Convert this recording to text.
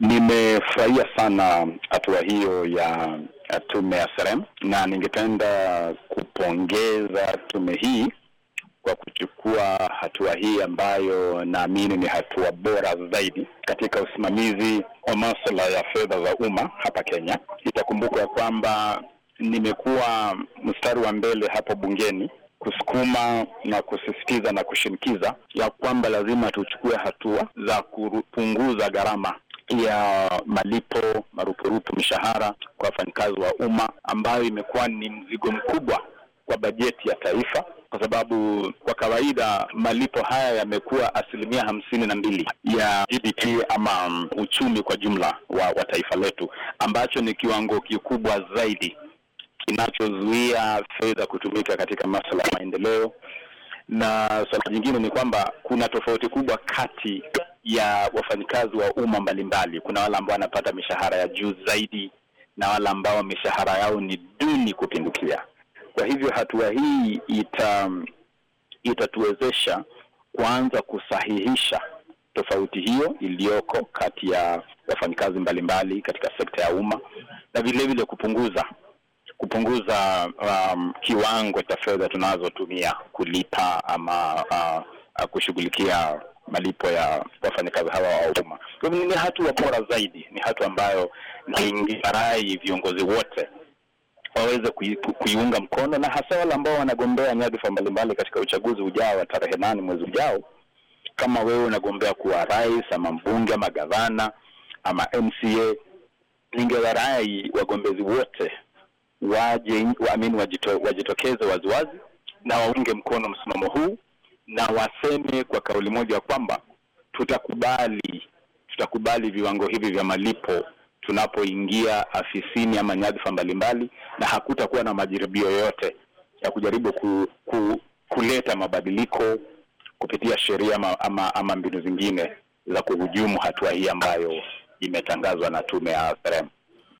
Nimefurahia sana hatua hiyo ya tume ya Serem na ningependa kupongeza tume hii kwa kuchukua hatua hii ambayo naamini ni hatua bora zaidi katika usimamizi wa masuala ya fedha za umma hapa Kenya. Itakumbuka kwamba nimekuwa mstari wa mbele hapo bungeni kusukuma na kusisitiza na kushinikiza ya kwamba lazima tuchukue hatua za kupunguza gharama ya malipo marupurupu mishahara kwa wafanyakazi wa umma ambayo imekuwa ni mzigo mkubwa kwa bajeti ya taifa kwa sababu kwa kawaida malipo haya yamekuwa asilimia hamsini na mbili ya GDP ama um, uchumi kwa jumla wa, wa taifa letu ambacho ni kiwango kikubwa zaidi kinachozuia fedha kutumika katika masuala ya maendeleo. Na suala jingine ni kwamba kuna tofauti kubwa kati ya wafanyikazi wa umma mbalimbali. Kuna wale ambao wanapata mishahara ya juu zaidi na wale ambao mishahara yao ni duni kupindukia. Kwa hivyo hatua hii ita itatuwezesha kuanza kusahihisha tofauti hiyo iliyoko kati ya wafanyikazi mbalimbali katika sekta ya umma na vile vile kupunguza kupunguza um, kiwango cha fedha tunazotumia kulipa ama uh, kushughulikia malipo ya wafanyakazi hawa wa umma. Kwa hivyo ni hatua bora zaidi, ni hatua ambayo ningewarai viongozi wote waweze kui, kuiunga mkono na hasa wale ambao wanagombea nyadhifa mbalimbali katika uchaguzi ujao wa tarehe nane mwezi ujao. Kama wewe unagombea kuwa rais ama mbunge ama gavana ama MCA, ningewarai wagombezi wote waje waamini wajito, wajitokeze waziwazi na waunge mkono msimamo huu na waseme kwa kauli moja ya kwamba tutakubali tutakubali viwango hivi vya malipo tunapoingia afisini ama nyadhifa mbalimbali, na hakutakuwa na majaribio yoyote ya kujaribu ku, ku, kuleta mabadiliko kupitia sheria ama, ama, ama mbinu zingine za kuhujumu hatua hii ambayo imetangazwa na tume ya Serem.